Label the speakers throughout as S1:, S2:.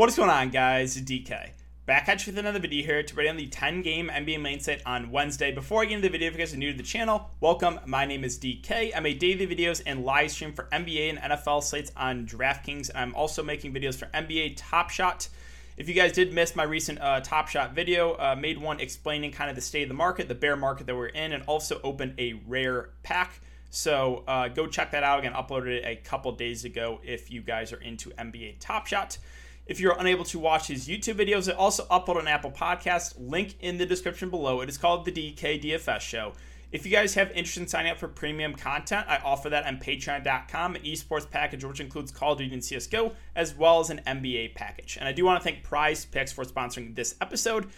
S1: What is going on, guys? DK. Back at you with another video here to ready on the 10 game NBA main set on Wednesday. Before I get into the video, if you guys are new to the channel, welcome. My name is DK. I make daily videos and live stream for NBA and NFL slates on DraftKings. I'm also making videos for NBA Top Shot. If you guys did miss my recent uh, Top Shot video, uh, made one explaining kind of the state of the market, the bear market that we're in, and also opened a rare pack. So uh, go check that out. Again, uploaded it a couple days ago if you guys are into NBA Top Shot. If you're unable to watch his YouTube videos, I also upload an Apple Podcast. Link in the description below. It is called the DK DFS Show. If you guys have interest in signing up for premium content, I offer that on patreon.com, an esports package which includes Call of Duty and CSGO, as well as an NBA package. And I do want to thank Prize Picks for sponsoring this episode.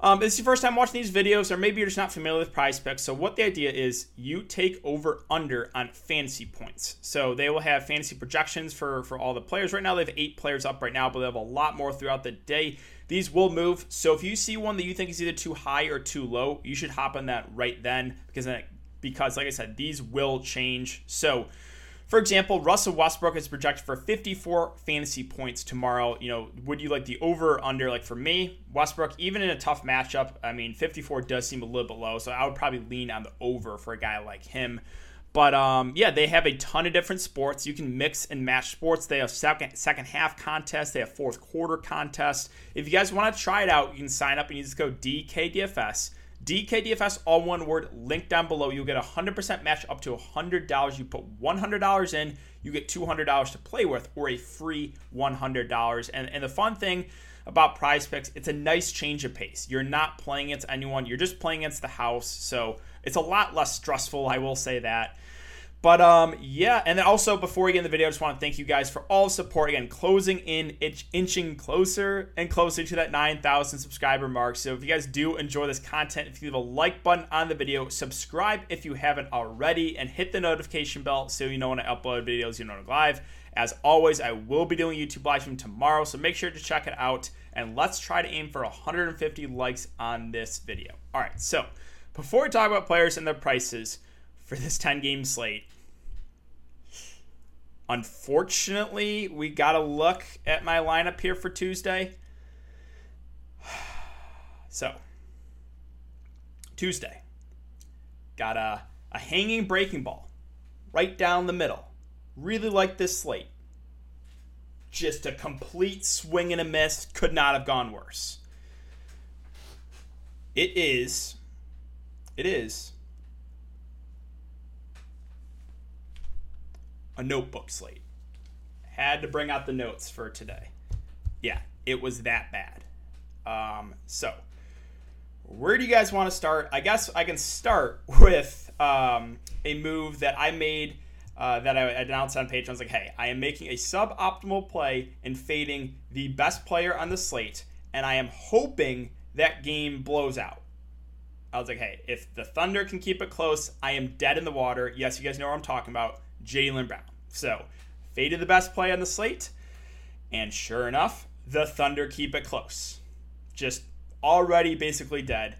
S1: Um, this is your first time watching these videos, or maybe you're just not familiar with prize picks. So, what the idea is, you take over under on fantasy points. So, they will have fantasy projections for, for all the players. Right now, they have eight players up right now, but they have a lot more throughout the day. These will move. So, if you see one that you think is either too high or too low, you should hop on that right then because, then, because like I said, these will change. So, for example, Russell Westbrook is projected for 54 fantasy points tomorrow. You know, would you like the over under? Like for me, Westbrook, even in a tough matchup, I mean, 54 does seem a little bit low, so I would probably lean on the over for a guy like him. But um, yeah, they have a ton of different sports. You can mix and match sports. They have second second half contests. They have fourth quarter contests. If you guys want to try it out, you can sign up and use the code DKDFS. DKDFS, all one word, link down below. You'll get a 100% match up to $100. You put $100 in, you get $200 to play with, or a free $100. And, and the fun thing about prize picks, it's a nice change of pace. You're not playing against anyone, you're just playing against the house. So it's a lot less stressful, I will say that. But um, yeah, and then also before we get in the video, I just want to thank you guys for all support. Again, closing in, inch, inching closer and closer to that 9,000 subscriber mark. So if you guys do enjoy this content, if you leave a like button on the video, subscribe if you haven't already, and hit the notification bell so you know when I upload videos, you know when live. As always, I will be doing YouTube live stream tomorrow, so make sure to check it out. And let's try to aim for 150 likes on this video. All right, so before we talk about players and their prices for this 10 game slate, Unfortunately, we got to look at my lineup here for Tuesday. So, Tuesday, got a, a hanging breaking ball right down the middle. Really like this slate. Just a complete swing and a miss. Could not have gone worse. It is. It is a notebook slate. Had to bring out the notes for today. Yeah, it was that bad. Um, so, where do you guys want to start? I guess I can start with um, a move that I made uh, that I announced on Patreon. I was like, hey, I am making a suboptimal play and fading the best player on the slate, and I am hoping that game blows out. I was like, hey, if the Thunder can keep it close, I am dead in the water. Yes, you guys know what I'm talking about. Jaylen Brown. So, faded the best play on the slate, and sure enough, the Thunder keep it close. Just already basically dead.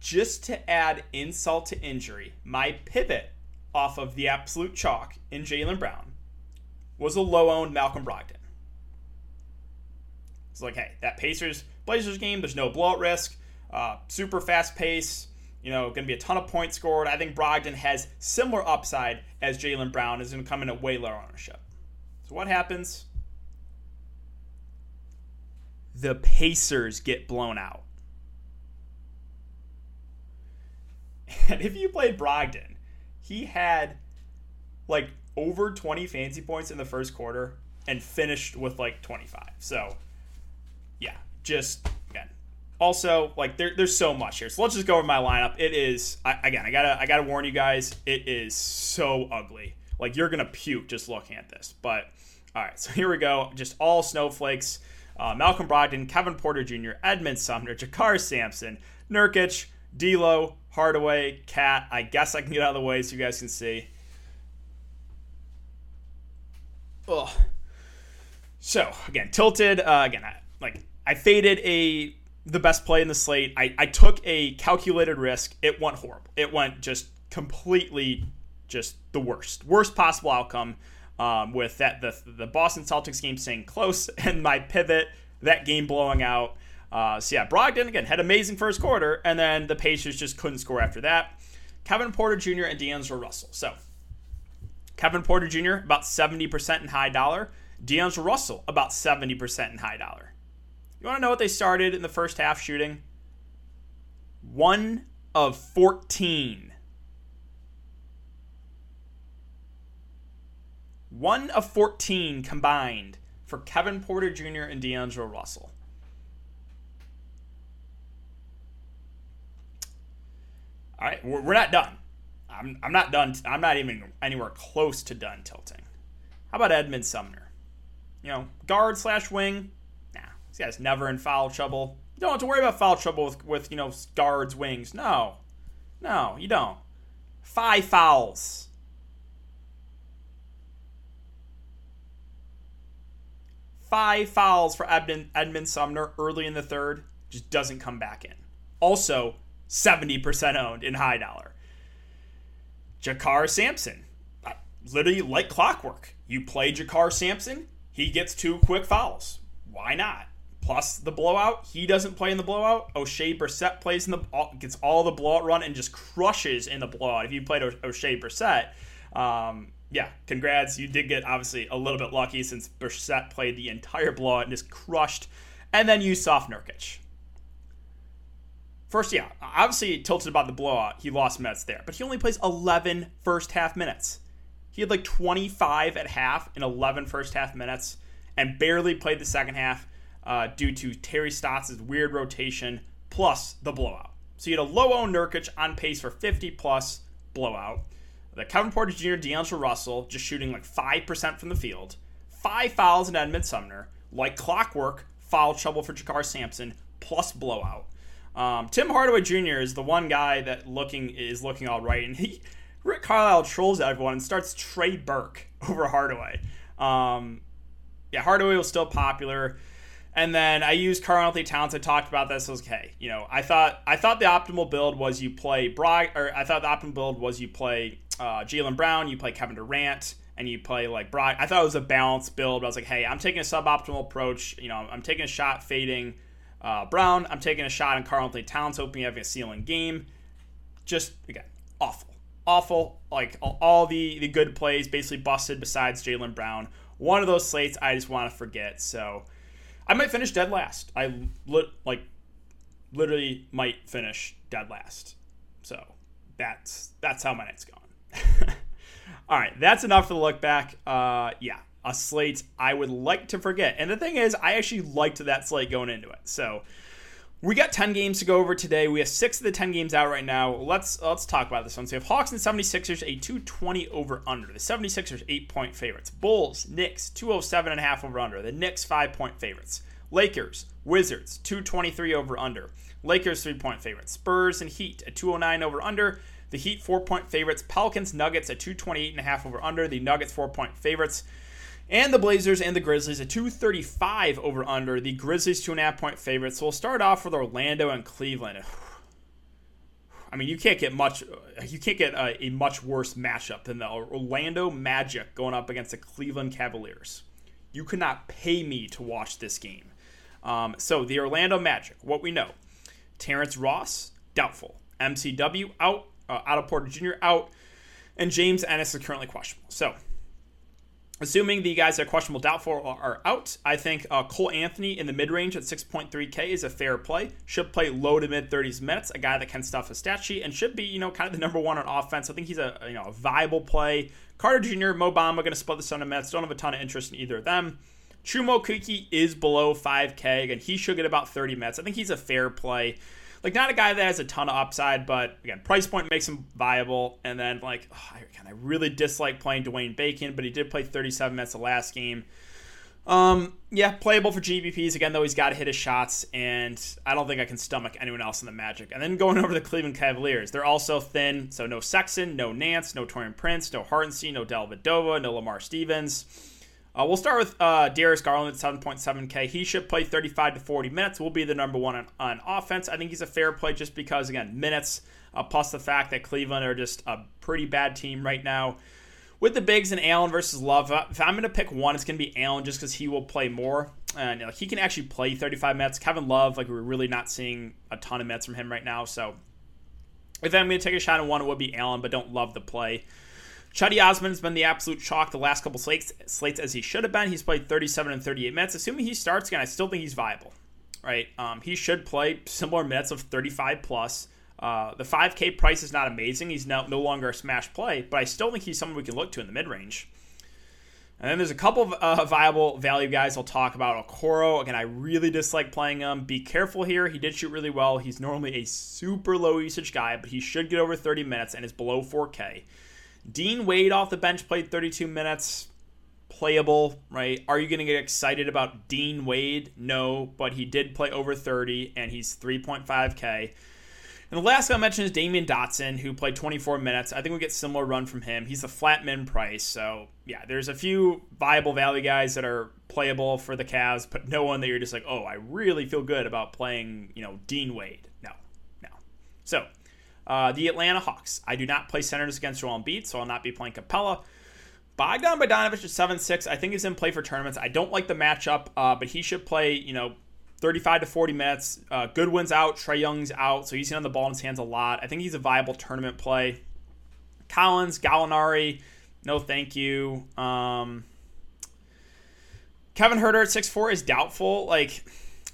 S1: Just to add insult to injury, my pivot off of the absolute chalk in Jaylen Brown was a low owned Malcolm Brogdon. It's like, hey, that Pacers Blazers game, there's no blowout risk, uh, super fast pace you know, going to be a ton of points scored. I think Brogdon has similar upside as Jaylen Brown is going to come in at way lower ownership. So what happens? The Pacers get blown out. And if you played Brogdon, he had like over 20 fancy points in the first quarter and finished with like 25. So, yeah, just also like there, there's so much here. So let's just go over my lineup. It is I, again i gotta i gotta warn you guys it is so ugly. Like you're gonna puke just looking at this but all right so here we go. Just all snowflakes. Uh, malcolm brogdon kevin porter jr edmund sumner jakar sampson nurkic D'Lo, hardaway cat. I guess i can get out of the way so you guys can see. Ugh. so again tilted uh, again I, like i faded a the best play in the slate. I, I took a calculated risk. It went horrible. It went just completely just the worst, worst possible outcome. um, with that the the Boston Celtics game staying close and my pivot that game blowing out. Uh, so yeah, Brogdon again had amazing first quarter, and then the Pacers just couldn't score after that. Kevin Porter Jr. and D'Angelo Russell. So Kevin Porter Jr. about 70% in high dollar. D'Angelo Russell about 70% in high dollar. You want to know what they started in the first half shooting? One of 14. One of 14 combined for Kevin Porter Jr. and D'Angelo Russell. All right, we're, not done. I'm, I'm not done. I'm not even anywhere close to done tilting. How about Edmond Sumner? You know, guard slash wing. This guy's never in foul trouble. You don't have to worry about foul trouble with, with you know guards, wings. No, no, you don't. Five fouls. Five fouls for Edmund, Edmond Sumner early in the third. Just doesn't come back in. Also, 70% owned in high dollar. JaKarr Sampson, literally like clockwork. You play JaKarr Sampson, he gets two quick fouls. Why not? Plus the blowout, he doesn't play in the blowout. Oshae Brissett plays in the gets all the blowout run and just crushes in the blowout. If you played Oshae Brissett, um, yeah, congrats. You did get obviously a little bit lucky since Brissett played the entire blowout and just crushed. And then you soft Nurkic. First, yeah, obviously tilted about the blowout. He lost minutes there, but he only plays 11 first half minutes. He had like 25 at half in 11 first half minutes and barely played the second half uh, due to Terry Stotts' weird rotation plus the blowout. So you had a low owned Nurkic on pace for 50 plus blowout. The Kevin Porter Jr., D'Angelo Russell just shooting like 5% from the field. Five fouls in Edmond Sumner. Like clockwork, foul trouble for JaKarr Sampson plus blowout. Um, Tim Hardaway Jr. is the one guy that looking is looking all right, and he Rick Carlisle trolls everyone and starts Trey Burke over Hardaway. Um, yeah, Hardaway was still popular. And then I used Karl-Anthony Towns. I talked about this. I was okay. You know, I thought I thought the optimal build was you play Brog, or I thought the optimal build was you play uh, Jaylen Brown, you play Kevin Durant, and you play like Brog. I thought it was a balanced build. I was like, hey, I'm taking a suboptimal approach. You know, I'm taking a shot fading uh, Brown. I'm taking a shot on Karl-Anthony Towns, hoping having a ceiling game. Just again, awful, awful. Like all the the good plays basically busted. Besides Jaylen Brown, one of those slates I just want to forget. So I might finish dead last. I li- like literally might finish dead last. So that's that's how my night's going. All right, that's enough for the look back. Uh, yeah, a slate I would like to forget. And the thing is, I actually liked that slate going into it. So we got 10 games to go over today. We have six of the 10 games out right now. Let's let's talk about this one. So we have Hawks and 76ers, a 220 over under. The 76ers, eight point favorites. Bulls, Knicks, 207 and a half over under. The Knicks, five point favorites. Lakers, Wizards, 223 over under. Lakers, three point favorites. Spurs and Heat, a 209 over under. The Heat, four point favorites. Pelicans, Nuggets, a 228 and a half over under. The Nuggets, four point favorites. And the Blazers and the Grizzlies, a 235 over under. The Grizzlies, two and a half point favorites. So we'll start off with Orlando and Cleveland. I mean, you can't get much. You can't get a, a, much worse matchup than the Orlando Magic going up against the Cleveland Cavaliers. You could not pay me to watch this game. Um, so the Orlando Magic, what we know: Terrence Ross doubtful, MCW out, uh, Otto Porter Jr. out, and James Ennis is currently questionable. So Assuming the guys that are questionable, doubtful are out, I think uh, Cole Anthony in the mid range at 6.3K is a fair play. Should play low to mid 30s minutes, a guy that can stuff a stat sheet, and should be you know kind of the number one on offense. I think he's a you know a viable play. Carter Jr., Mo Bamba going to split the son of. Don't have a ton of interest in either of them. Chuma Okeke is below 5K, and he should get about 30 minutes. I think he's a fair play like not a guy that has a ton of upside, but again, price point makes him viable. And then like, oh, I, I really dislike playing Dwayne Bacon, but he did play 37 minutes the last game. Um, yeah, playable for GPPs again, though he's got to hit his shots, and I don't think I can stomach anyone else in the Magic. And then going over the Cleveland Cavaliers, they're also thin, so no Sexton, no Nance, no Taurean Prince, no Hartenstein, no Dellavedova, no Lamar Stevens. Uh, we'll start with uh, Darius Garland at 7.7K. He should play 35 to 40 minutes. Will be the number one on, on offense. I think he's a fair play just because, again, minutes, uh, plus the fact that Cleveland are just a pretty bad team right now. with the bigs and Allen versus Love, if I'm going to pick one, it's going to be Allen just because he will play more. And you know, he can actually play 35 minutes. Kevin Love, like we're really not seeing a ton of minutes from him right now. So if I'm going to take a shot on one, it would be Allen, but don't love the play. Cedi Osman has been the absolute chalk the last couple slates, slates as he should have been. He's played 37 and 38 minutes. Assuming he starts again, I still think he's viable. Right? Um, he should play similar minutes of 35 plus. Uh, the 5K price is not amazing. He's no, no longer a smash play, but I still think he's someone we can look to in the mid range. And then there's a couple of uh, viable value guys I'll talk about. Okoro, again, I really dislike playing him. Be careful here. He did shoot really well. He's normally a super low usage guy, but he should get over 30 minutes and is below 4K. Dean Wade off the bench played 32 minutes. Playable, right? Are you going to get excited about Dean Wade? No, but he did play over 30 and he's 3.5K. And the last guy I mentioned is Damyean Dotson, who played 24 minutes. I think we get similar run from him. He's a flat min price. So, yeah, there's a few viable value guys that are playable for the Cavs, but no one that you're just like, oh, I really feel good about playing, you know, Dean Wade. No, no. So, uh, the Atlanta Hawks. I do not play centers against Joel Embiid, so I'll not be playing Capela. Bogdan Bogdanovich at 7 6. I think he's in play for tournaments. I don't like the matchup, uh, but he should play, you know, 35 to 40 minutes. Uh, Goodwin's out. Trae Young's out. So he's on the ball in his hands a lot. I think he's a viable tournament play. Collins, Gallinari, no thank you. Um, Kevin Huerter at 6'4 is doubtful. Like,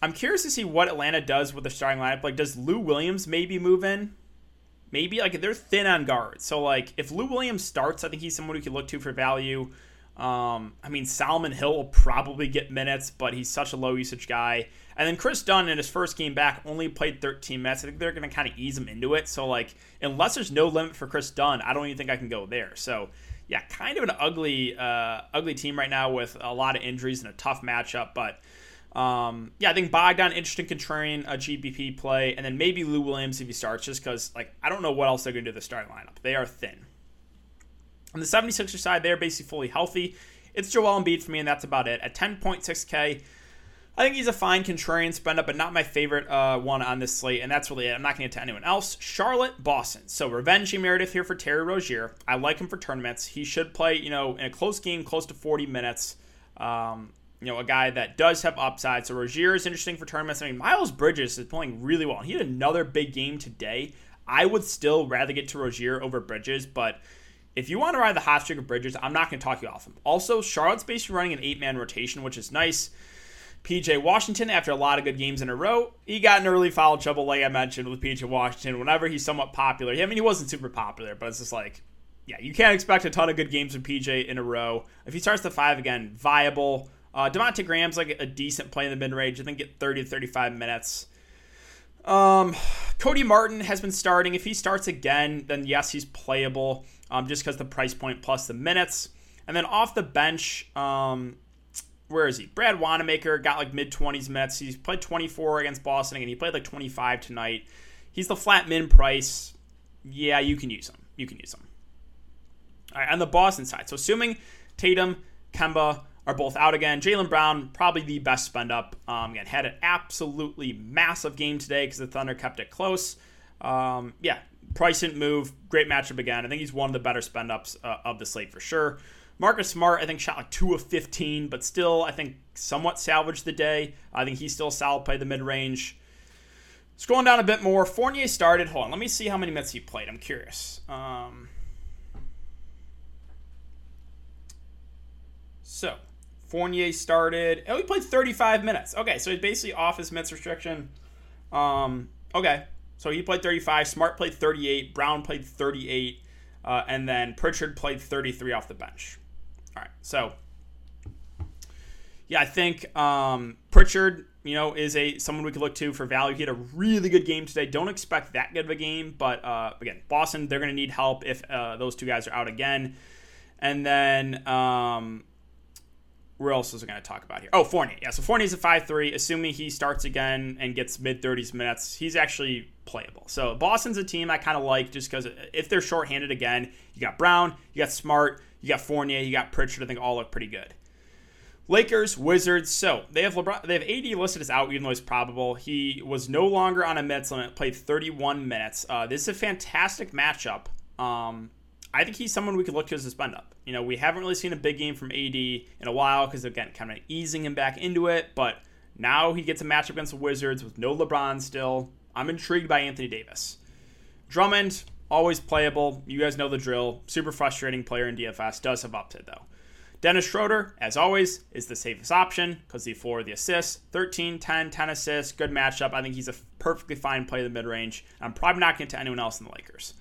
S1: I'm curious to see what Atlanta does with the starting lineup. Like, does Lou Williams maybe move in? Maybe. Like, they're thin on guards. So, like, if Lou Williams starts, I think he's someone we could look to for value. Um, I mean, Solomon Hill will probably get minutes, but he's such a low usage guy. And then Kris Dunn in his first game back only played 13 minutes. I think they're going to kind of ease him into it. So like, unless there's no limit for Kris Dunn, I don't even think I can go there. So yeah, kind of an ugly, uh, ugly team right now with a lot of injuries and a tough matchup. But um, yeah, I think Bogdan interesting contrarian a GPP play, and then maybe Lou Williams if he starts, just because like I don't know what else they're going to do the starting lineup. They are thin. On the 76er side, they're basically fully healthy. It's Joel Embiid for me, and that's about it. At 10.6K, I think he's a fine contrarian spend up, but not my favorite uh, one on this slate, and that's really it. I'm not going to get to anyone else. Charlotte, Boston. So revenge Meredith here for Terry Rozier. I like him for tournaments. He should play, you know, in a close game, close to 40 minutes. Um, you know, a guy that does have upside. So Rozier is interesting for tournaments. I mean, Miles Bridges is playing really well. He had another big game today. I would still rather get to Rozier over Bridges, but if you want to ride the hot streak of Bridges, I'm not going to talk you off him. Also, Charlotte's basically running an eight man rotation, which is nice. PJ Washington, after a lot of good games in a row, he got in early foul trouble, like I mentioned with PJ Washington. Whenever he's somewhat popular, I mean, he wasn't super popular, but it's just like, yeah, you can't expect a ton of good games from PJ in a row. If he starts the five again, viable. Uh, Devonte Graham's like a decent play in the mid range. I think get 30 to 35 minutes. Um, Cody Martin has been starting. If he starts again, then yes, he's playable. Um, just because the price point plus the minutes. And then off the bench, um, where is he? Brad Wanamaker got like mid 20s minutes. He's played 24 against Boston and he played like 25 tonight. He's the flat min price. Yeah, you can use him. You can use him. All right, on the Boston side. So assuming Tatum, Kemba are both out again, Jaylen Brown probably the best spend up. Um, again, had an absolutely massive game today because the Thunder kept it close. Um, yeah, price didn't move. Great matchup again. I think he's one of the better spend ups uh, of the slate for sure. Marcus Smart, I think, shot like 2 of 15, but still, I think, somewhat salvaged the day. I think he's still solid play the mid range. Scrolling down a bit more, Fournier started. Hold on, let me see how many minutes he played. I'm curious. Um, so, Fournier started. Oh, he played 35 minutes. Okay, so he's basically off his minutes restriction. Um, okay, so he played 35. Smart played 38. Brown played 38. Uh, and then Pritchard played 33 off the bench. All right. So, yeah, I think um, Pritchard, you know, is a someone we could look to for value. He had a really good game today. Don't expect that good of a game, but uh, again, Boston they're going to need help if uh, those two guys are out again. And then um, where else is I going to talk about here? Oh, Fournier. Yeah, so Fournier's a five three. Assuming he starts again and gets mid 30s minutes, he's actually playable. So Boston's a team I kind of like just because if they're shorthanded again, you got Brown, you got Smart, you got Fournier, you got Pritchard. I think all look pretty good. Lakers, Wizards. So they have LeBron. They have AD listed as out, even though it's probable. He was no longer on a minutes limit. Played 31 minutes. Uh, this is a fantastic matchup. Um, I think he's someone we could look to as a spend up. You know, we haven't really seen a big game from AD in a while because again, kind of easing him back into it. But now he gets a matchup against the Wizards with no LeBron still. I'm intrigued by Anthony Davis. Drummond, always playable. You guys know the drill. Super frustrating player in DFS. Does have upside though. Dennis Schroeder, as always, is the safest option because the floor, the assists, 13, 10, 10 assists, good matchup. I think he's a perfectly fine play in the mid range. I'm probably not going to anyone else in the Lakers.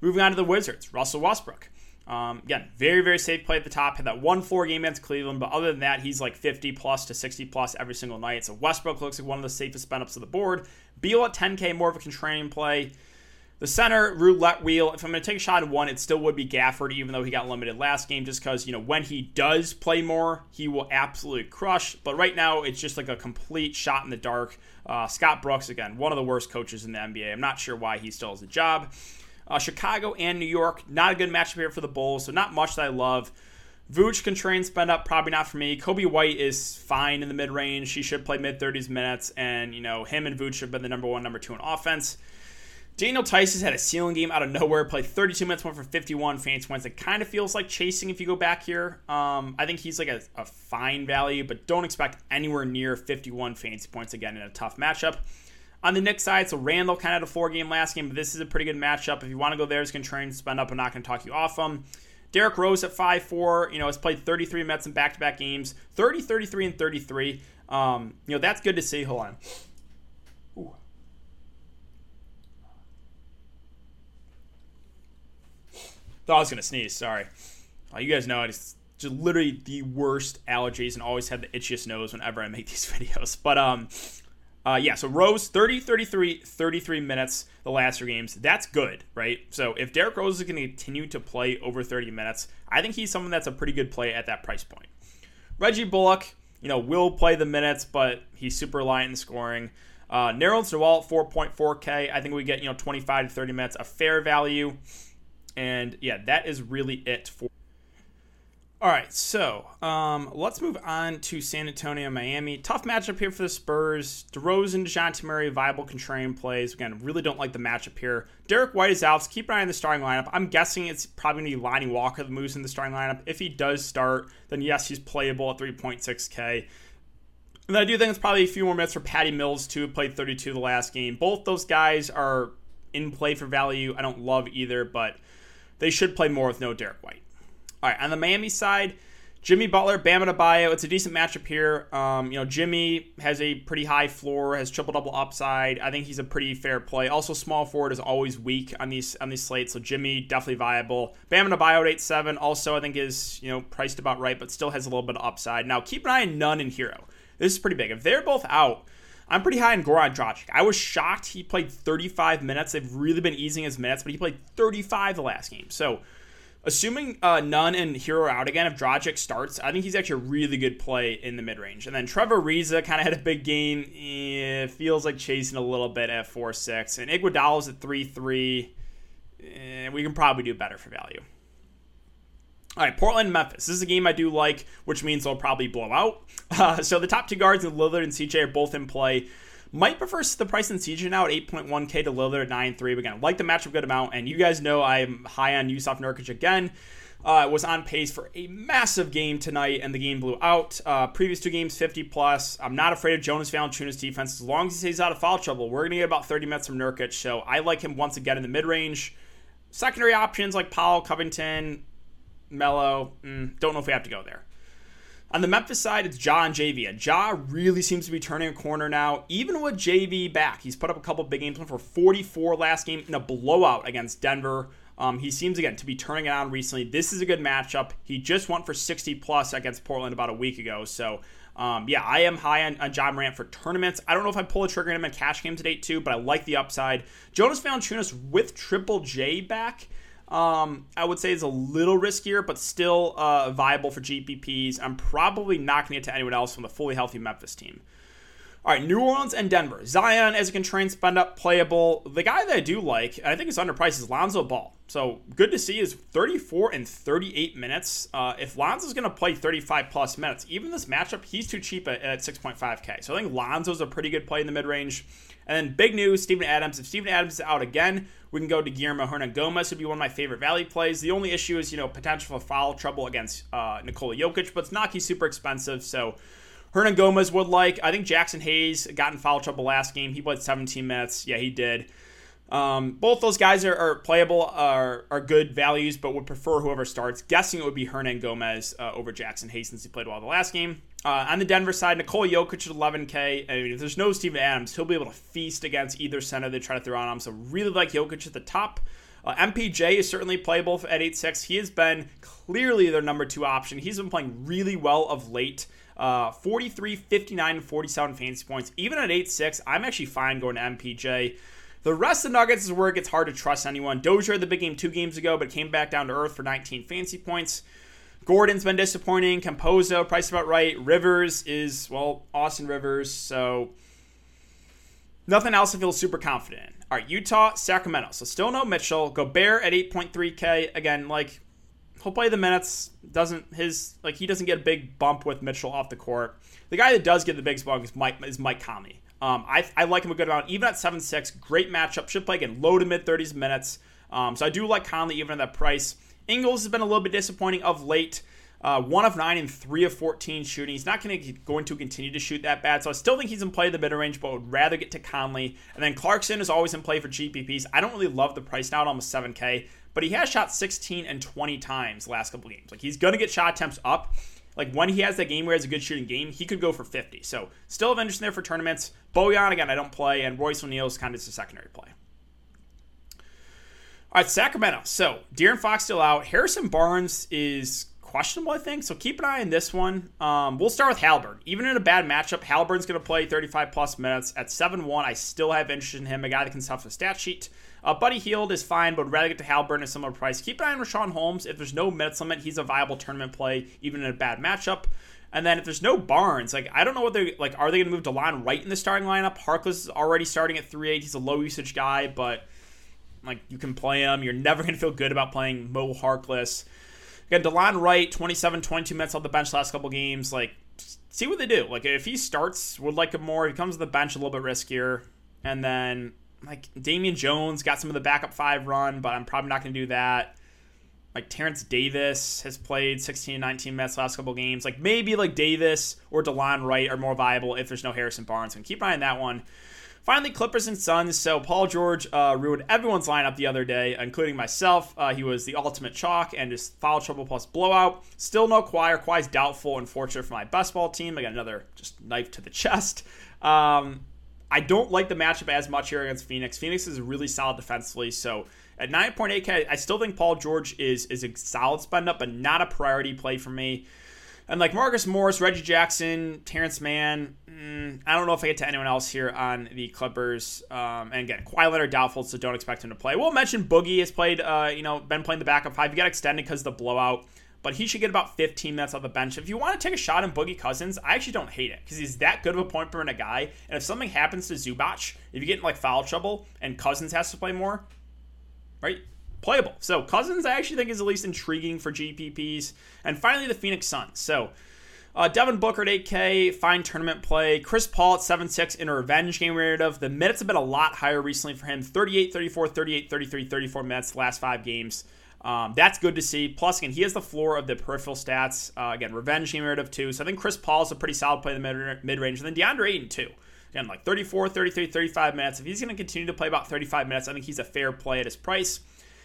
S1: Moving on to the Wizards, Russell Westbrook. Um, again, very, very safe play at the top. Had that one four game against Cleveland, but other than that, he's like 50 plus to 60 plus every single night. So Westbrook looks like one of the safest spend ups of the board. Beal at 10K, more of a contrarian play. The center roulette wheel, if I'm going to take a shot at one, it still would be Gafford, even though he got limited last game, just because, you know, when he does play more, he will absolutely crush. But right now, it's just like a complete shot in the dark. Uh, Scott Brooks, again, one of the worst coaches in the NBA. I'm not sure why he still has a job. Uh, Chicago and New York, not a good matchup here for the Bulls, so not much that I love. Vooch contrarian spend up, probably not for me. Coby White is fine in the mid range. He should play mid 30s minutes, and, you know, him and Vooch have been the number one, number two in offense. Daniel has had a ceiling game out of nowhere, played 32 minutes, went for 51 fantasy points. It kind of feels like chasing if you go back here. Um, I think he's like a, a, fine value, but don't expect anywhere near 51 fantasy points again in a tough matchup. On the Knicks side, so Randle kind of had a four game last game, but this is a pretty good matchup. If you want to go there, he's going to try and spend up. I'm not going to talk you off him. Derrick Rose at 5 4, you know, has played 33 minutes in back to back games 30, 33, and 33. Um, you know, that's good to see. Hold on. Thought I was gonna sneeze. Sorry. Uh, you guys know it's just literally the worst allergies and always have the itchiest nose whenever I make these videos. But um, uh, yeah. So Rose 30, 33, 33 minutes the last three games. That's good, right? So if Derrick Rose is going to continue to play over 30 minutes, I think he's someone that's a pretty good play at that price point. Reggie Bullock, you know, will play the minutes, but he's super reliant in scoring. Uh, Nerlens Noel 4.4K. I think we get you know 25 to 30 minutes, a fair value. And yeah, that is really it for. All right, so um, let's move on to San Antonio, Miami. Tough matchup here for the Spurs. DeRozan, Dejounte Murray, viable contrarian plays. Again, really don't like the matchup here. Derrick White is out. So keep an eye on the starting lineup. I'm guessing it's probably going to be Lonnie Walker that moves in the starting lineup. If he does start, then yes, he's playable at 3.6K. And I do think it's probably a few more minutes for Patty Mills, too, played 32 the last game. Both those guys are in play for value. I don't love either, but they should play more with no Derrick White. All right, on the Miami side, Jimmy Butler, Bam Adebayo. It's a decent matchup here. Um, you know, Jimmy has a pretty high floor, has triple double upside. I think he's a pretty fair play. Also, small forward is always weak on these on these slates, so Jimmy definitely viable. Bam Adebayo at eight seven. Also, I think is you know priced about right, but still has a little bit of upside. Now, keep an eye on Nunn and Herro. This is pretty big. If they're both out, I'm pretty high on Goran Dragic. I was shocked he played 35 minutes. They've really been easing his minutes, but he played 35 the last game. So, assuming uh, Nunn and Herro out again, if Dragic starts, I think he's actually a really good play in the mid range. And then Trevor Ariza kind of had a big game. It feels like chasing a little bit at 4 6. And Iguodala's at 3 3. Eh, we can probably do better for value. All right, Portland, Memphis. This is a game I do like, which means they'll probably blow out. Uh, so the top two guards, Lillard and CJ, are both in play. Might prefer the price in CJ now at 8.1K to Lillard at 9.3. But again, like the matchup good amount. And you guys know I'm high on Jusuf Nurkic again. Uh, was on pace for a massive game tonight, and the game blew out. Uh, previous two games, 50 plus. I'm not afraid of Jonas Valanciunas' defense as long as he stays out of foul trouble. We're to get about 30 minutes from Nurkic, so I like him once again in the mid range. Secondary options like Powell, Covington, Melo. Mm, don't know if we have to go there. On the Memphis side, it's Ja and JV. Ja really seems to be turning a corner now, even with JV back. He's put up a couple big games, for 44 last game in a blowout against Denver. Um, he seems again to be turning it on recently. This is a good matchup. He just went for 60 plus against Portland about a week ago. So um, yeah, I am high on, on Ja Morant for tournaments. I don't know if I pull a trigger in him in cash games today too, but I like the upside. Jonas Valanciunas with Triple J back um, I would say is a little riskier, but still uh, viable for GPPs. I'm probably not going to get to anyone else from the fully healthy Memphis team. All right, New Orleans and Denver. Zion as a constrained spend up playable. The guy that I do like, I think is underpriced, is Lonzo Ball. So good to see is 34 and 38 minutes. Uh, if Lonzo's going to play 35 plus minutes, even this matchup, he's too cheap at, at 6.5K. So I think Lonzo's a pretty good play in the mid range. And then big news, Steven Adams. If Steven Adams is out again, we can go to Guillermo Hernangomez, would be one of my favorite value plays. The only issue is, you know, potential for foul trouble against uh, Nikola Jokic, but it's not he's super expensive. So Hernangomez would like. I think Jaxson Hayes got in foul trouble last game. He played 17 minutes. Yeah, he did. Um, both those guys are, are, playable, are, are good values, but would prefer whoever starts. Guessing it would be Hernangomez uh, over Jaxson Hayes since he played well the last game. Uh, on the Denver side, Nikola Jokic at 11K. I mean, if there's no Steven Adams, he'll be able to feast against either center they try to throw on him. So really like Jokic at the top. Uh, MPJ is certainly playable at 8-6. He has been clearly their number two option. He's been playing really well of late. Uh, 43, 59, 47 fantasy points. Even at 8 6, I'm actually fine going to MPJ. The rest of Nuggets is where it gets hard to trust anyone. Dozier had the big game two games ago, but came back down to earth for 19 fantasy points. Gordon's been disappointing. Campazzo, price about right. Rivers is, well, Austin Rivers. So nothing else I feel super confident in. All right, Utah, Sacramento. So still no Mitchell. Gobert at 8.3K. Again, like he'll play the minutes. Doesn't his like he doesn't get a big bump with Mitchell off the court. The guy that does get the big bump is Mike is Mike Conley. Um, I, I like him a good amount, even at seven six. Great matchup. Should play again low to mid thirties minutes. Um, so I do like Conley even at that price. Ingles has been a little bit disappointing of late. Uh, one of nine and three of 14 shooting. He's not going to going to continue to shoot that bad. So I still think he's in play the mid range, but would rather get to Conley. And then Clarkson is always in play for GPPs. I don't really love the price now at almost 7K but he has shot 16 and 20 times last couple games. Like he's going to get shot attempts up. Like when he has that game where he has a good shooting game, he could go for 50. So still have interest in there for tournaments. Bojan, again, I don't play, and Royce O'Neale is kind of just a secondary play. All right, Sacramento. So De'Aaron Fox still out. Harrison Barnes is questionable, I think. So keep an eye on this one. Um, we'll start with Haliburton. Even in a bad matchup, Haliburton's going to play 35 plus minutes. At 7 1, I still have interest in him, a guy that can stuff the stat sheet. Uh, Buddy Hield is fine, but would rather get to Haliburton at similar price. Keep an eye on Richaun Holmes. If there's no minutes limit, he's a viable tournament play, even in a bad matchup. And then if there's no Barnes, like I don't know what they're like. Are they going to move Delon Wright in the starting lineup? Harkless is already starting at three eight. He's a low usage guy, but like you can play him. You're never going to feel good about playing Mo Harkless. Again, Delon Wright, 27, 22 minutes off the bench last couple games. Like, see what they do. Like, if he starts, would like him more. He comes to the bench, a little bit riskier. And then like Damian Jones got some of the backup five run, but I'm probably not going to do that. Like Terence Davis has played 16 19 minutes last couple games. Like maybe like Davis or Delon Wright are more viable if there's no Harrison Barnes. And keep an eye on that one. Finally, Clippers and Suns. So Paul George uh, ruined everyone's lineup the other day, including myself. Uh, he was the ultimate chalk and just foul trouble plus blowout. Still no Kawhi. Kawhi's doubtful. Unfortunate for my best ball team. I got another just knife to the chest. Um, I don't like the matchup as much here against Phoenix. Phoenix is really solid defensively, so at 9.8k, I still think Paul George is is a solid spend up, but not a priority play for me. And like Marcus Morris, Reggie Jackson, Terance Mann, mm, I don't know if I get to anyone else here on the Clippers. Um, and again, Kawhi Leonard doubtful, so don't expect him to play. We'll mention Boogie has played, uh, you know, been playing the backup five. He got extended because of the blowout but he should get about 15 minutes on the bench. If you want to take a shot on Boogie Cousins, I actually don't hate it because he's that good of a point per a guy. And if something happens to Zubac, if you get in like foul trouble and Cousins has to play more, right? Playable. So Cousins, I actually think is at least intriguing for GPPs. And finally, the Phoenix Suns. So uh, Devin Booker at 8K, fine tournament play. Chris Paul at 7 6 in a revenge game narrative. The minutes have been a lot higher recently for him 38, 34, 38, 33, 34 minutes last five games. Um, that's good to see. Plus, again, he has the floor of the peripheral stats. Uh, again, revenge narrative too. So I think Chris Paul is a pretty solid play in the mid range. And then DeAndre Ayton too. Again, like 34, 33, 35 minutes. If he's going to continue to play about 35 minutes, I think he's a fair play at his price.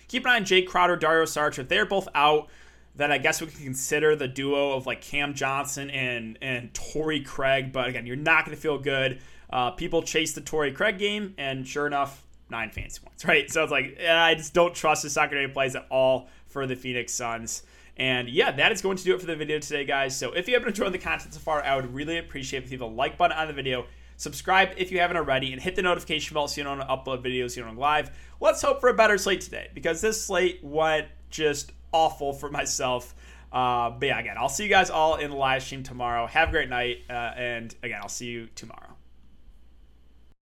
S1: Keep an eye on Jae Crowder, Dario Saric. If they're both out, then I guess we can consider the duo of like Cam Johnson and and Torrey Craig. But again, you're not going to feel good. Uh, people chase the Torrey Craig game, and sure enough, nine fancy ones, right? So it's like I just don't trust the secondary plays at all for the Phoenix Suns. And yeah, that is going to do it for the video today, guys. So if you haven't enjoyed the content so far, I would really appreciate if you leave a like button on the video, subscribe if you haven't already, and hit the notification bell so you don't upload videos you don't live. Let's hope for a better slate today because this slate went just awful for myself. Uh, but yeah, again, I'll see you guys all in the live stream tomorrow. Have a great night, uh, and again, I'll see you tomorrow.